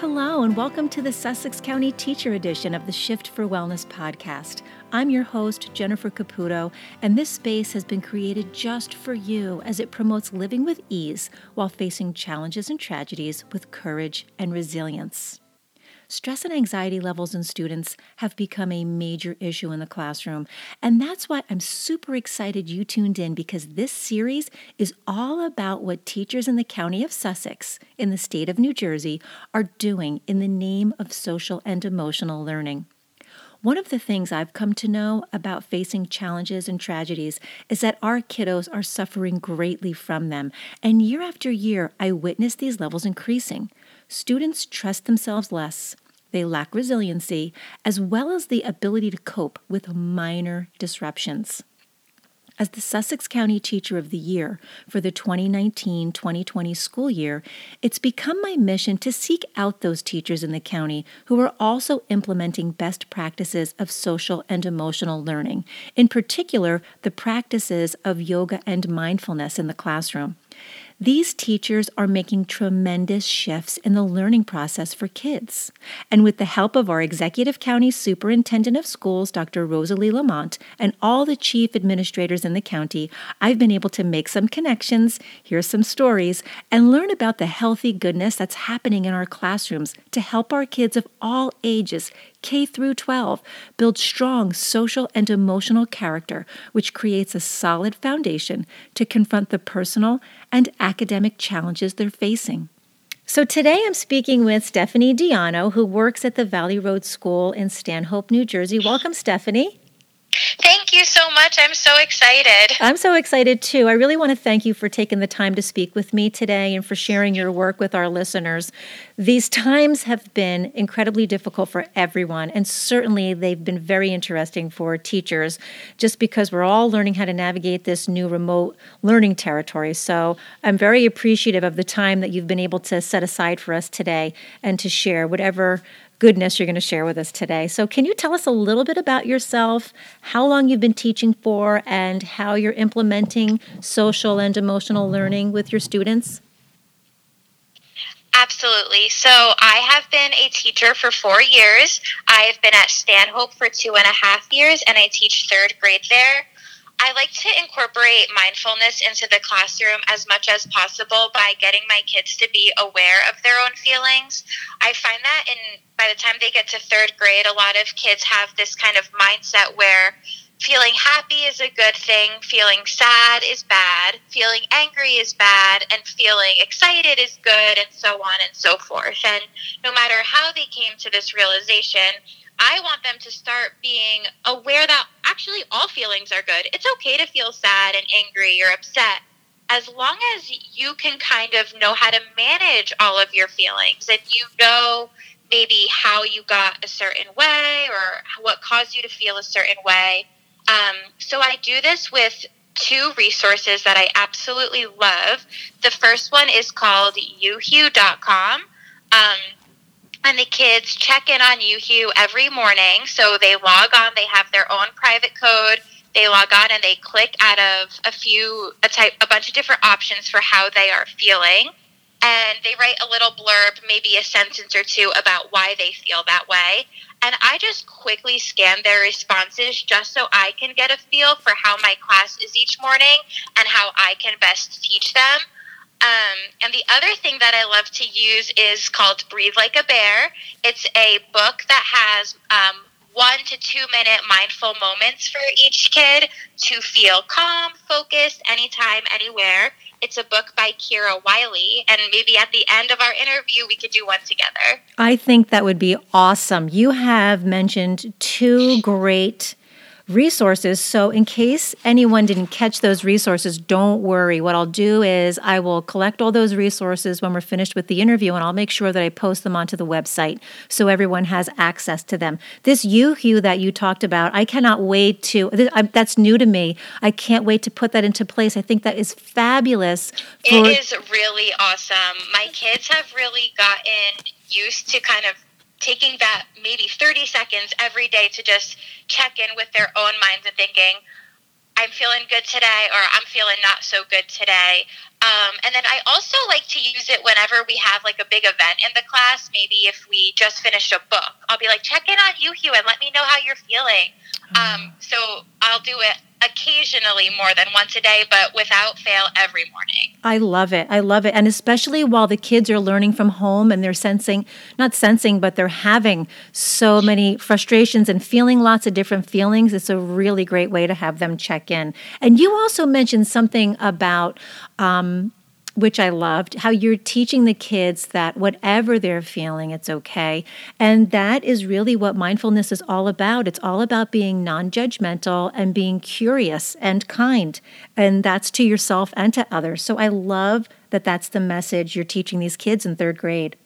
Hello, and welcome to the Sussex County Teacher Edition of the Shift for Wellness podcast. I'm your host, Jennifer Caputo, and this space has been created just for you as it promotes living with ease while facing challenges and tragedies with courage and resilience. Stress and anxiety levels in students have become a major issue in the classroom. And that's why I'm super excited you tuned in because this series is all about what teachers in the county of Sussex, in the state of New Jersey, are doing in the name of social and emotional learning. One of the things I've come to know about facing challenges and tragedies is that our kiddos are suffering greatly from them. And year after year, I witness these levels increasing. Students trust themselves less, they lack resiliency, as well as the ability to cope with minor disruptions. As the Sussex County Teacher of the Year for the 2019 2020 school year, it's become my mission to seek out those teachers in the county who are also implementing best practices of social and emotional learning, in particular, the practices of yoga and mindfulness in the classroom. These teachers are making tremendous shifts in the learning process for kids. And with the help of our Executive County Superintendent of Schools, Dr. Rosalie Lamont, and all the chief administrators in the county, I've been able to make some connections, hear some stories, and learn about the healthy goodness that's happening in our classrooms to help our kids of all ages K through 12 build strong social and emotional character, which creates a solid foundation to confront the personal and academic challenges they're facing. So today I'm speaking with Stephanie DiIonno, who works at the Valley Road School in Stanhope, New Jersey. Welcome, Stephanie. Thank you so much. I'm so excited. I'm so excited too. I really want to thank you for taking the time to speak with me today and for sharing your work with our listeners. These times have been incredibly difficult for everyone, and certainly they've been very interesting for teachers just because we're all learning how to navigate this new remote learning territory. So I'm very appreciative of the time that you've been able to set aside for us today and to share whatever goodness you're going to share with us today. So, can you tell us a little bit about yourself, how long you've been teaching for, and how you're implementing social and emotional learning with your students? Absolutely. So, I have been a teacher for four years. I have been at Stanhope for two and a half years, and I teach third grade there. I like to incorporate mindfulness into the classroom as much as possible by getting my kids to be aware of their own feelings. I find that in by the time they get to third grade, a lot of kids have this kind of mindset where feeling happy is a good thing, feeling sad is bad, feeling angry is bad, and feeling excited is good, and so on and so forth. And no matter how they came to this realization, I want them to start being aware that actually all feelings are good. It's okay to feel sad and angry or upset as long as you can kind of know how to manage all of your feelings and you know maybe how you got a certain way or what caused you to feel a certain way. Um, so I do this with two resources that I absolutely love. The first one is called youhue.com. Um, and the kids check in on YouHue every morning. So they log on, they have their own private code. They log on and they click out of a few, a type, a bunch of different options for how they are feeling. And they write a little blurb, maybe a sentence or two about why they feel that way. And I just quickly scan their responses just so I can get a feel for how my class is each morning and how I can best teach them. Um, and the other thing that I love to use is called Breathe Like a Bear. It's a book that has um, one to two minute mindful moments for each kid to feel calm, focused, anytime, anywhere. It's a book by Kira Willey, and maybe at the end of our interview, we could do one together. I think that would be awesome. You have mentioned two great resources. So, in case anyone didn't catch those resources, don't worry. What I'll do is I will collect all those resources when we're finished with the interview, and I'll make sure that I post them onto the website so everyone has access to them. This YouHue that you talked about, I cannot wait to, that's new to me. I can't wait to put that into place. I think that is fabulous. For, it is really awesome. My kids have really gotten used to kind of taking that maybe 30 seconds every day to just check in with their own minds and thinking, I'm feeling good today or I'm feeling not so good today. Um, and then I also like to use it whenever we have like a big event in the class. Maybe if we just finished a book, I'll be like, check in on YouHue, and let me know how you're feeling. Um, so I'll do it occasionally more than once a day, but without fail every morning. I love it. I love it. And especially while the kids are learning from home and they're sensing, not sensing, but they're having so many frustrations and feeling lots of different feelings, it's a really great way to have them check in. And you also mentioned something about, um, which I loved, how you're teaching the kids that whatever they're feeling, it's okay. And that is really what mindfulness is all about. It's all about being non judgmental and being curious and kind. And that's to yourself and to others. So I love that that's the message you're teaching these kids in third grade.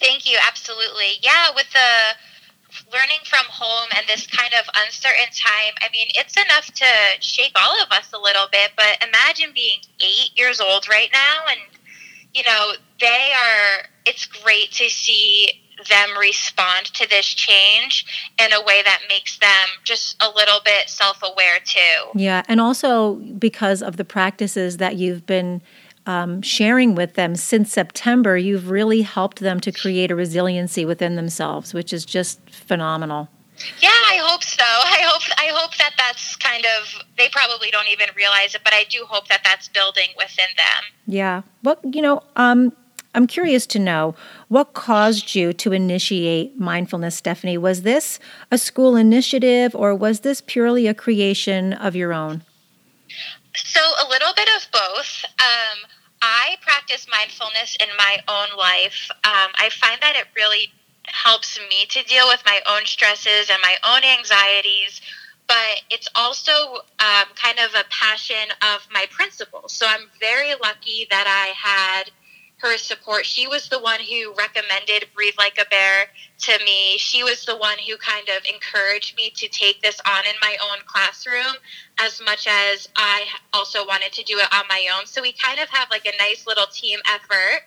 Thank you. Absolutely. Yeah, with the learning from home and this kind of uncertain time, I mean, it's enough to shake all of us a little bit. But imagine being eight years old right now, and you know, they are. It's great to see them respond to this change in a way that makes them just a little bit self-aware too. Yeah, and also because of the practices that you've been um, sharing with them since September, you've really helped them to create a resiliency within themselves, which is just phenomenal. Yeah, I hope so. I hope I hope that that's kind of they probably don't even realize it, but I do hope that that's building within them. Yeah. Well, you know, um, I'm curious to know what caused you to initiate mindfulness, Stephanie. Was this a school initiative, or was this purely a creation of your own? So a little bit of both. Um, I practice mindfulness in my own life. Um, I find that it really helps me to deal with my own stresses and my own anxieties, but it's also um, kind of a passion of my principal. So I'm very lucky that I had her support. She was the one who recommended Breathe Like a Bear to me. She was the one who kind of encouraged me to take this on in my own classroom as much as I also wanted to do it on my own. So we kind of have like a nice little team effort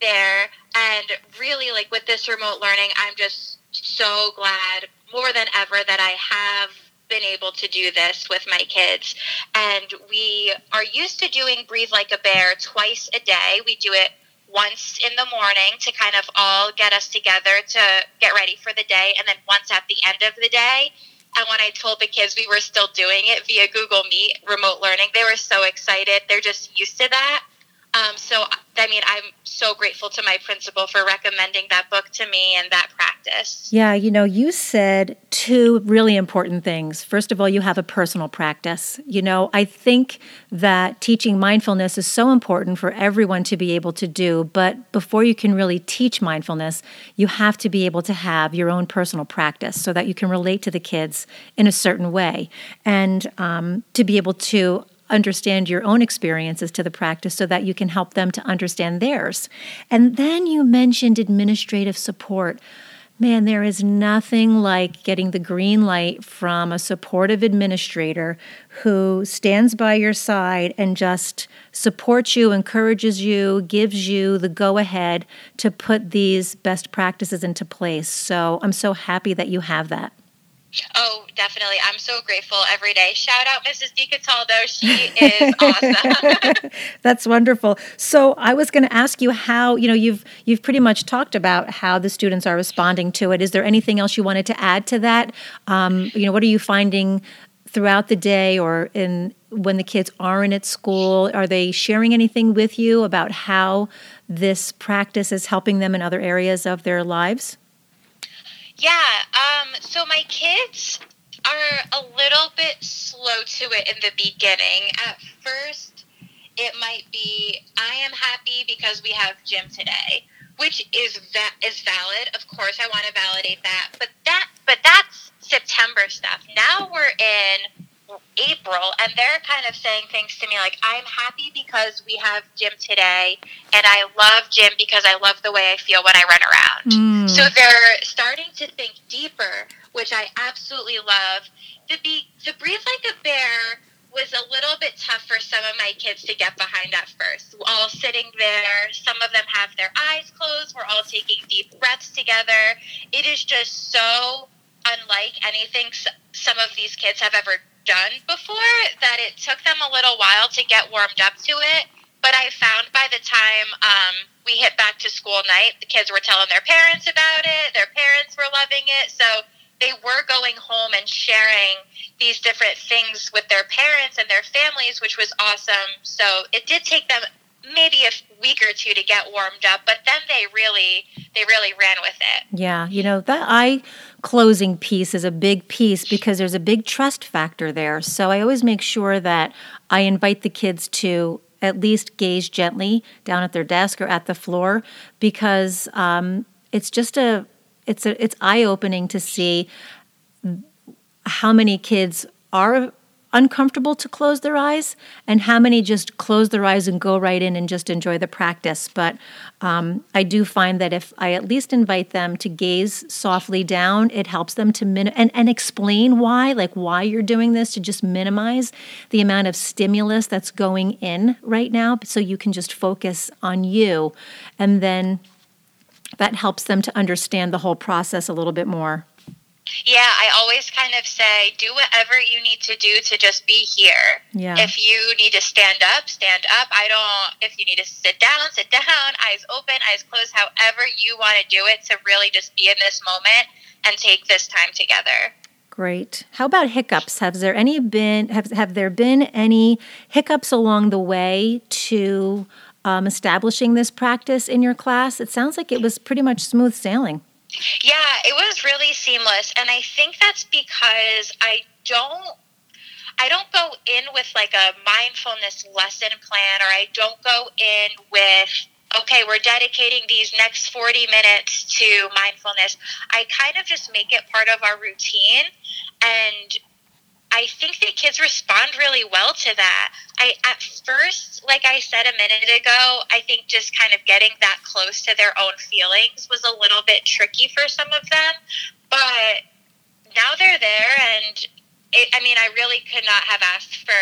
there. And really, like with this remote learning, I'm just so glad more than ever that I have been able to do this with my kids. And we are used to doing Breathe Like a Bear twice a day. We do it once in the morning to kind of all get us together to get ready for the day, and then once at the end of the day. And when I told the kids we were still doing it via Google Meet, remote learning, they were so excited. They're just used to that. Um, so, I mean, I'm so grateful to my principal for recommending that book to me and that practice. Yeah, you know, you said two really important things. First of all, you have a personal practice. You know, I think that teaching mindfulness is so important for everyone to be able to do, but before you can really teach mindfulness, you have to be able to have your own personal practice so that you can relate to the kids in a certain way and um, to be able to understand your own experiences to the practice so that you can help them to understand theirs. And then you mentioned administrative support. Man, there is nothing like getting the green light from a supportive administrator who stands by your side and just supports you, encourages you, gives you the go ahead to put these best practices into place. So I'm so happy that you have that. Oh, definitely. I'm so grateful every day. Shout out Mrs. DiCataldo. She is awesome. That's wonderful. So I was going to ask you how, you know, you've you've pretty much talked about how the students are responding to it. Is there anything else you wanted to add to that? Um, you know, what are you finding throughout the day or in when the kids aren't at school? Are they sharing anything with you about how this practice is helping them in other areas of their lives? Yeah. Um, so my kids are a little bit slow to it in the beginning. At first, it might be, I am happy because we have gym today, which is is valid. Of course, I want to validate that, but that but that's September stuff. Now we're in April, and they're kind of saying things to me like, I'm happy because we have gym today, and I love gym because I love the way I feel when I run around. Mm. So they're starting to think deeper, which I absolutely love. The, be- the Breathe Like a Bear was a little bit tough for some of my kids to get behind at first. We're all sitting there, some of them have their eyes closed, we're all taking deep breaths together. It is just so unlike anything some of these kids have ever done before that it took them a little while to get warmed up to it. But I found by the time um, we hit back to school night, the kids were telling their parents about it. Their parents were loving it. So they were going home and sharing these different things with their parents and their families, which was awesome. So it did take them maybe a week or two to get warmed up, but then they really they really ran with it. Yeah, you know, that eye closing piece is a big piece because there's a big trust factor there. So I always make sure that I invite the kids to at least gaze gently down at their desk or at the floor because um, it's just a it's a it's eye opening to see how many kids are uncomfortable to close their eyes and how many just close their eyes and go right in and just enjoy the practice. But um, I do find that if I at least invite them to gaze softly down, it helps them to min- and, and explain why, like why you're doing this to just minimize the amount of stimulus that's going in right now so you can just focus on you. And then that helps them to understand the whole process a little bit more. Yeah, I always kind of say, do whatever you need to do to just be here. Yeah. If you need to stand up, stand up. I don't, if you need to sit down, sit down, eyes open, eyes closed, however you want to do it to really just be in this moment and take this time together. Great. How about hiccups? Have there any been have have there been any hiccups along the way to um, establishing this practice in your class? It sounds like it was pretty much smooth sailing. Yeah, it was really seamless. And I think that's because I don't I don't go in with like a mindfulness lesson plan or I don't go in with okay, we're dedicating these next 40 minutes to mindfulness. I kind of just make it part of our routine and I think the kids respond really well to that. I at first, like I said a minute ago, I think just kind of getting that close to their own feelings was a little bit tricky for some of them, but now they're there and it, I mean, I really could not have asked for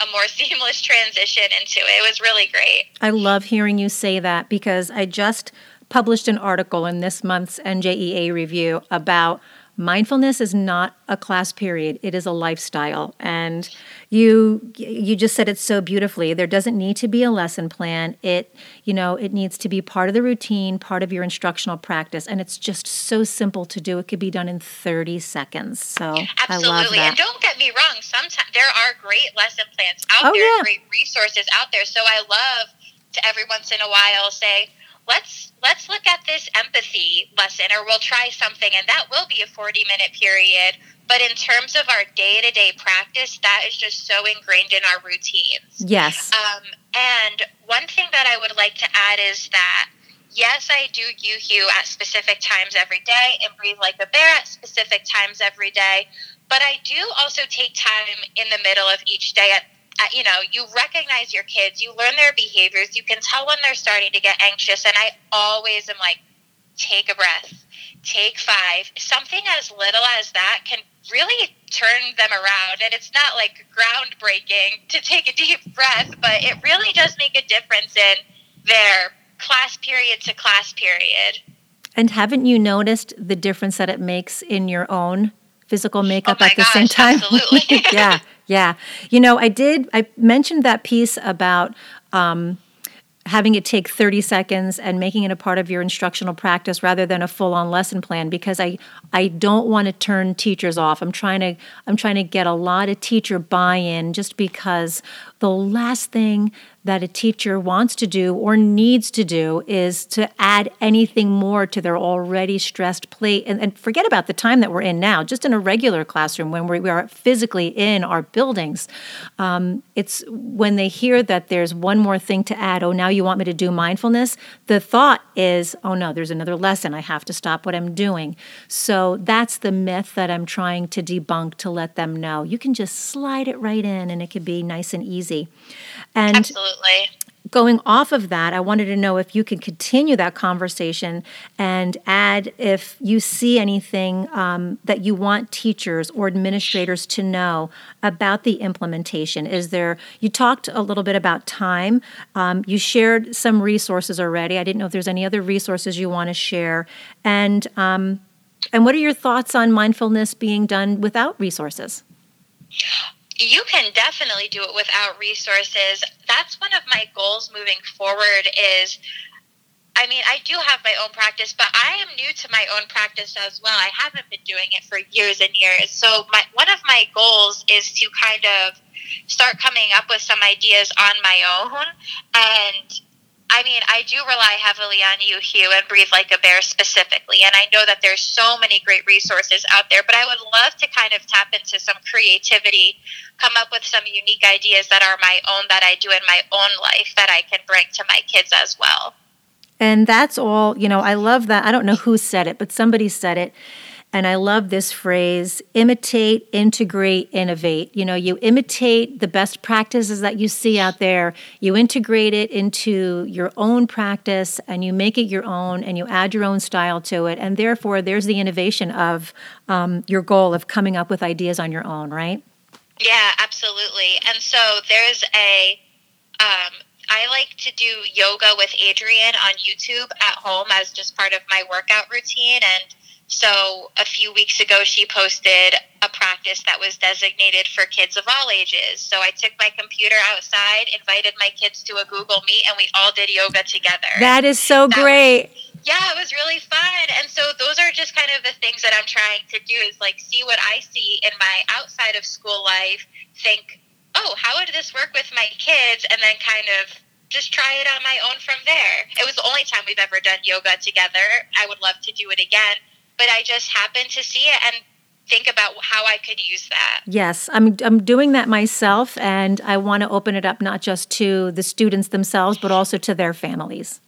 a more seamless transition into it. It was really great. I love hearing you say that because I just published an article in this month's NJEA review about mindfulness is not a class period. It is a lifestyle. And you you just said it so beautifully. There doesn't need to be a lesson plan. It you know it needs to be part of the routine part of your instructional practice. And it's just so simple to do. It could be done in 30 seconds. So absolutely. And don't get me wrong. Sometimes there are great lesson plans out oh, there yeah. great resources out there. So i love to every once in a while say let's let's look at this empathy lesson or we'll try something and that will be a 40 minute period. But in terms of our day-to-day practice that is just so ingrained in our routines. Yes. Um, and one thing that i would like to add is that yes i do YouHue at specific times every day and breathe like a bear at specific times every day but i do also take time in the middle of each day at you know, you recognize your kids, you learn their behaviors, you can tell when they're starting to get anxious. And I always am like, take a breath, take five. Something as little as that can really turn them around. And it's not like groundbreaking to take a deep breath, but it really does make a difference in their class period to class period. And haven't you noticed the difference that it makes in your own physical makeup oh at the gosh, same time? Absolutely. yeah. Yeah. You know, I did, I mentioned that piece about um, having it take 30 seconds and making it a part of your instructional practice rather than a full-on lesson plan because I I don't want to turn teachers off. I'm trying to I'm trying to get a lot of teacher buy-in just because the last thing that a teacher wants to do or needs to do is to add anything more to their already stressed plate. And, and forget about the time that we're in now. Just in a regular classroom when we we are physically in our buildings um, it's when they hear that there's one more thing to add oh now you want me to do mindfulness the thought is oh no there's another lesson. I have to stop what i'm doing. So that's the myth that i'm trying to debunk to let them know. You can just slide it right in and it can be nice and easy. And Absolutely. Going off of that, I wanted to know if you can continue that conversation and add if you see anything um, that you want teachers or administrators to know about the implementation. Is there, you talked a little bit about time. Um, you shared some resources already. I didn't know if there's any other resources you want to share. And, um, and what are your thoughts on mindfulness being done without resources? You can definitely do it without resources. That's one of my goals moving forward is I mean, I do have my own practice, but I am new to my own practice as well. I haven't been doing it for years and years. So my one of my goals is to kind of start coming up with some ideas on my own and I mean, I do rely heavily on YouHue, and Breathe Like a Bear specifically. And I know that there's so many great resources out there, but I would love to kind of tap into some creativity, come up with some unique ideas that are my own, that I do in my own life, that I can bring to my kids as well. And that's all, you know, I love that. I don't know who said it, but somebody said it and I love this phrase imitate, integrate, innovate. You know, you imitate the best practices that you see out there, you integrate it into your own practice, and you make it your own, and you add your own style to it. And therefore, there's the innovation of um, your goal of coming up with ideas on your own, right? Yeah, absolutely. And so there's a. Um, I like to do yoga with Adriene on YouTube at home as just part of my workout routine. And so a few weeks ago, she posted a practice that was designated for kids of all ages. So I took my computer outside, invited my kids to a Google Meet, and we all did yoga together. That is so that great. Was, yeah, it was really fun. And so those are just kind of the things that I'm trying to do is like see what I see in my outside of school life, think, oh, how would this work with my kids? And then kind of just try it on my own from there. It was the only time we've ever done yoga together. I would love to do it again but I just happened to see it and think about how I could use that. Yes, I'm I'm doing that myself and I want to open it up not just to the students themselves but also to their families.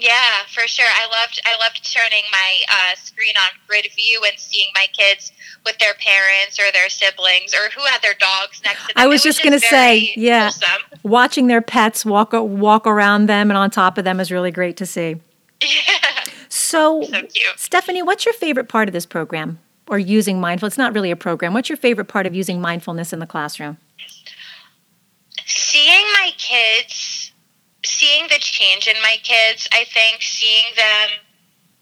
Yeah, for sure. I loved I loved turning my uh, screen on grid view and seeing my kids with their parents or their siblings or who had their dogs next to them. I was, was just going to say, yeah, wholesome. watching their pets walk walk around them and on top of them is really great to see. So, so Stephanie, what's your favorite part of this program or using mindfulness? It's not really a program. What's your favorite part of using mindfulness in the classroom? Seeing my kids, seeing the change in my kids, I think seeing them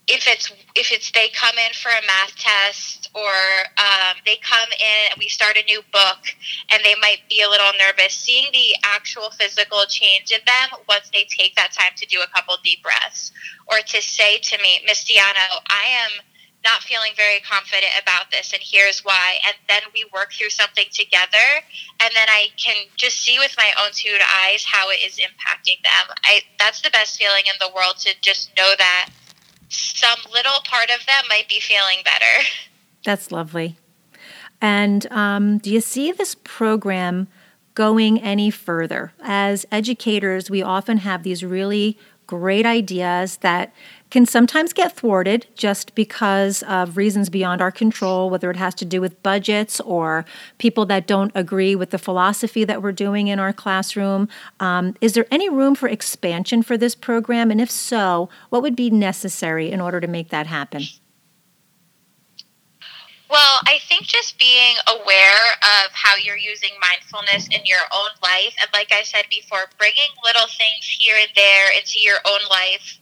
if it's if it's they come in for a math test or um, they come in and we start a new book and they might be a little nervous seeing the actual physical change in them once they take that time to do a couple deep breaths or to say to me miss DiIonno i am not feeling very confident about this and here's why and then we work through something together and then i can just see with my own two eyes how it is impacting them. I that's the best feeling in the world to just know that some little part of them might be feeling better. That's lovely. And um, do you see this program going any further? As educators, we often have these really great ideas that can sometimes get thwarted just because of reasons beyond our control, whether it has to do with budgets or people that don't agree with the philosophy that we're doing in our classroom. Um, is there any room for expansion for this program? And if so, what would be necessary in order to make that happen? Well, I think just being aware of how you're using mindfulness in your own life, and like I said before, bringing little things here and there into your own life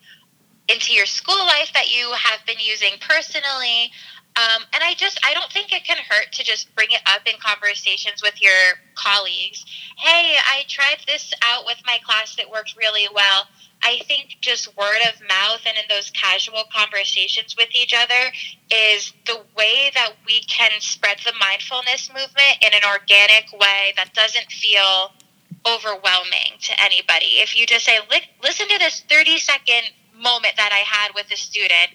into your school life that you have been using personally. Um, and I just, I don't think it can hurt to just bring it up in conversations with your colleagues. Hey, I tried this out with my class that worked really well. I think just word of mouth and in those casual conversations with each other is the way that we can spread the mindfulness movement in an organic way that doesn't feel overwhelming to anybody. If you just say, listen to this 30 second moment that I had with a student,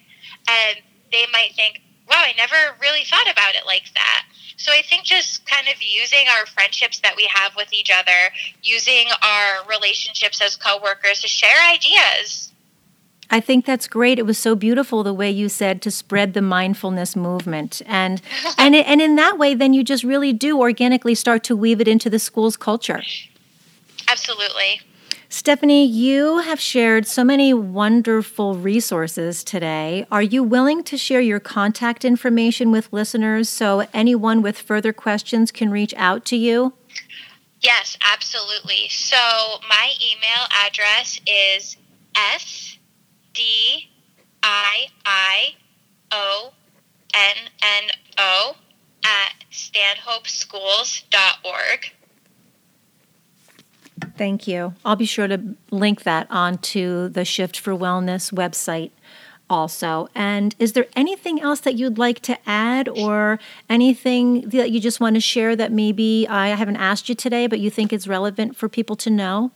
and they might think, wow, I never really thought about it like that. So I think just kind of using our friendships that we have with each other, using our relationships as coworkers to share ideas. I think that's great. It was so beautiful the way you said to spread the mindfulness movement, and and and in that way, then you just really do organically start to weave it into the school's culture. Absolutely. Stephanie, you have shared so many wonderful resources today. Are you willing to share your contact information with listeners so anyone with further questions can reach out to you? Yes, absolutely. So, my email address is s d i i o n n o at stanhopeschools.org. Thank you. I'll be sure to link that onto the Shift for Wellness website also. And is there anything else that you'd like to add or anything that you just want to share that maybe I haven't asked you today, but you think is relevant for people to know?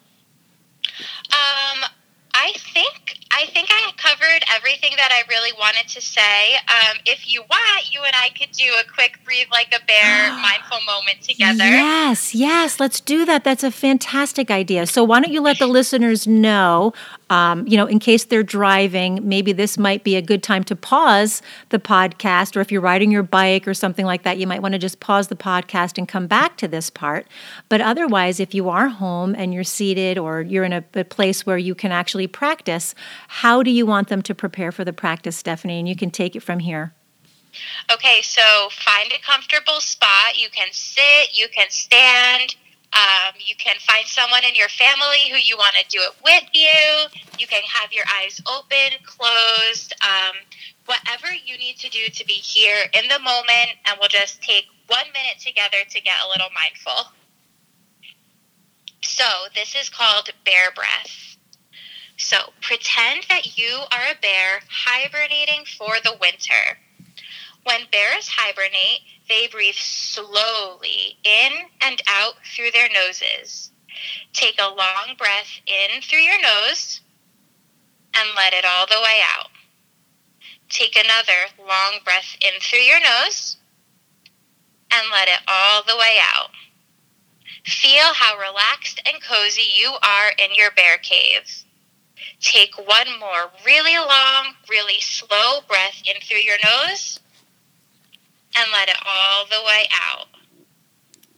Um, I think I think I covered everything that I really wanted to say. Um, if you want, you and I could do a quick breathe like a bear mindful moment together. Yes, yes, let's do that. That's a fantastic idea. So why don't you let the listeners know um, you know, in case they're driving, maybe this might be a good time to pause the podcast, or if you're riding your bike or something like that, you might want to just pause the podcast and come back to this part. But otherwise, if you are home and you're seated or you're in a, a place where you can actually practice, how do you want them to prepare for the practice, Stephanie? And you can take it from here. Okay, so find a comfortable spot. You can sit, you can stand um, you can find someone in your family who you want to do it with you. You can have your eyes open, closed, um, whatever you need to do to be here in the moment. And we'll just take one minute together to get a little mindful. So, this is called bear breath. So, pretend that you are a bear hibernating for the winter. When bears hibernate, they breathe slowly in and out through their noses. Take a long breath in through your nose and let it all the way out. Take another long breath in through your nose and let it all the way out. Feel how relaxed and cozy you are in your bear cave. Take one more really long, really slow breath in through your nose and let it all the way out.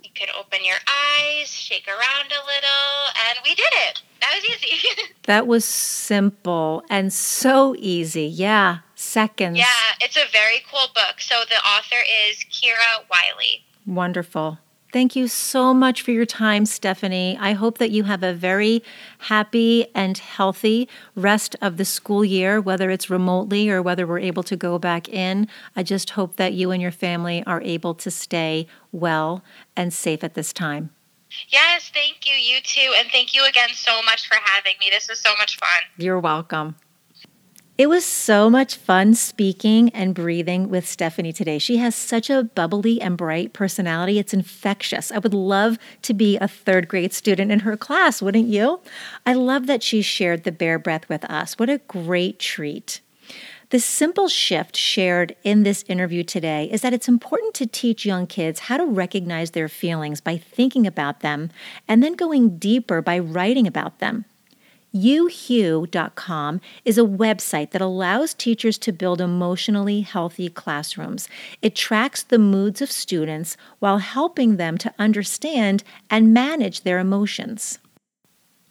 You can open your eyes, shake around a little, and we did it. That was easy. that was simple and so easy. Yeah, seconds. Yeah, it's a very cool book. So the author is Kira Willey. Wonderful. Thank you so much for your time, Stephanie. I hope that you have a very happy and healthy rest of the school year, whether it's remotely or whether we're able to go back in. I just hope that you and your family are able to stay well and safe at this time. Yes, thank you. You too. And thank you again so much for having me. This was so much fun. You're welcome. It was so much fun speaking and breathing with Stephanie today. She has such a bubbly and bright personality. It's infectious. I would love to be a third grade student in her class, wouldn't you? I love that she shared the bear breath with us. What a great treat. The simple shift shared in this interview today is that it's important to teach young kids how to recognize their feelings by thinking about them and then going deeper by writing about them. YouHue.com is a website that allows teachers to build emotionally healthy classrooms. It tracks the moods of students while helping them to understand and manage their emotions.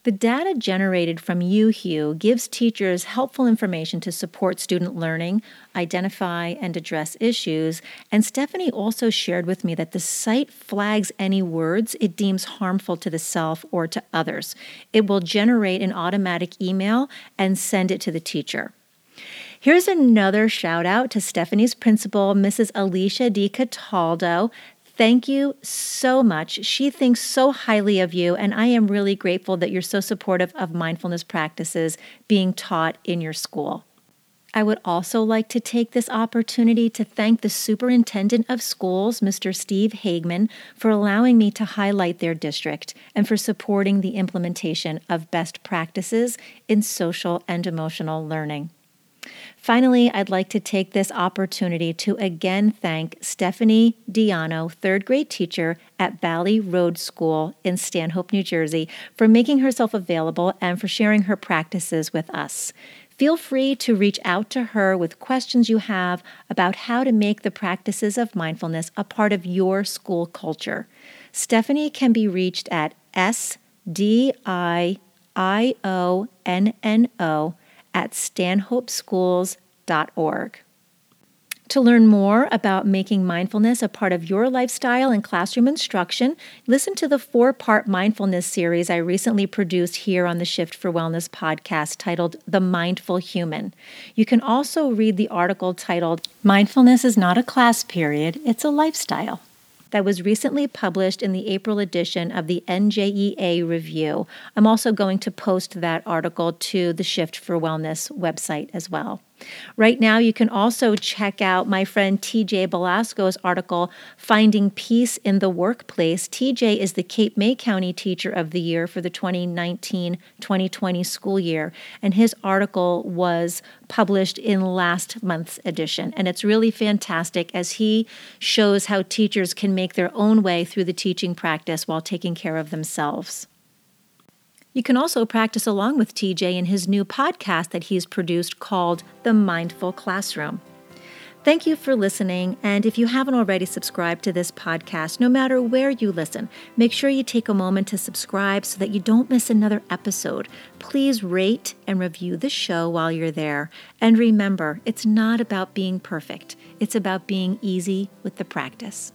The data generated from YouHue gives teachers helpful information to support student learning, identify and address issues, and Stephanie also shared with me that the site flags any words it deems harmful to the self or to others. It will generate an automatic email and send it to the teacher. Here's another shout out to Stephanie's principal, Mrs. Alicia Di Cataldo. Thank you so much. She thinks so highly of you, and I am really grateful that you're so supportive of mindfulness practices being taught in your school. I would also like to take this opportunity to thank the Superintendent of Schools, Mr. Steve Hagman, for allowing me to highlight their district and for supporting the implementation of best practices in social and emotional learning. Finally, I'd like to take this opportunity to again thank Stephanie DiIonno, third grade teacher at Valley Road School in Stanhope, New Jersey, for making herself available and for sharing her practices with us. Feel free to reach out to her with questions you have about how to make the practices of mindfulness a part of your school culture. Stephanie can be reached at S D I I O N N O at stanhopeschools.org. To learn more about making mindfulness a part of your lifestyle and classroom instruction, listen to the four part mindfulness series I recently produced here on the Shift for Wellness podcast titled The Mindful Human. You can also read the article titled Mindfulness is Not a Class Period, It's a Lifestyle. That was recently published in the April edition of the NJEA Review. I'm also going to post that article to the Shift for Wellness website as well. Right now, you can also check out my friend TJ Belasco's article, Finding Peace in the Workplace. TJ is the Cape May County Teacher of the Year for the 2019 2020 school year, and his article was published in last month's edition. And it's really fantastic as he shows how teachers can make their own way through the teaching practice while taking care of themselves. You can also practice along with TJ in his new podcast that he's produced called The Mindful Classroom. Thank you for listening. And if you haven't already subscribed to this podcast, no matter where you listen, make sure you take a moment to subscribe so that you don't miss another episode. Please rate and review the show while you're there. And remember, it's not about being perfect, it's about being easy with the practice.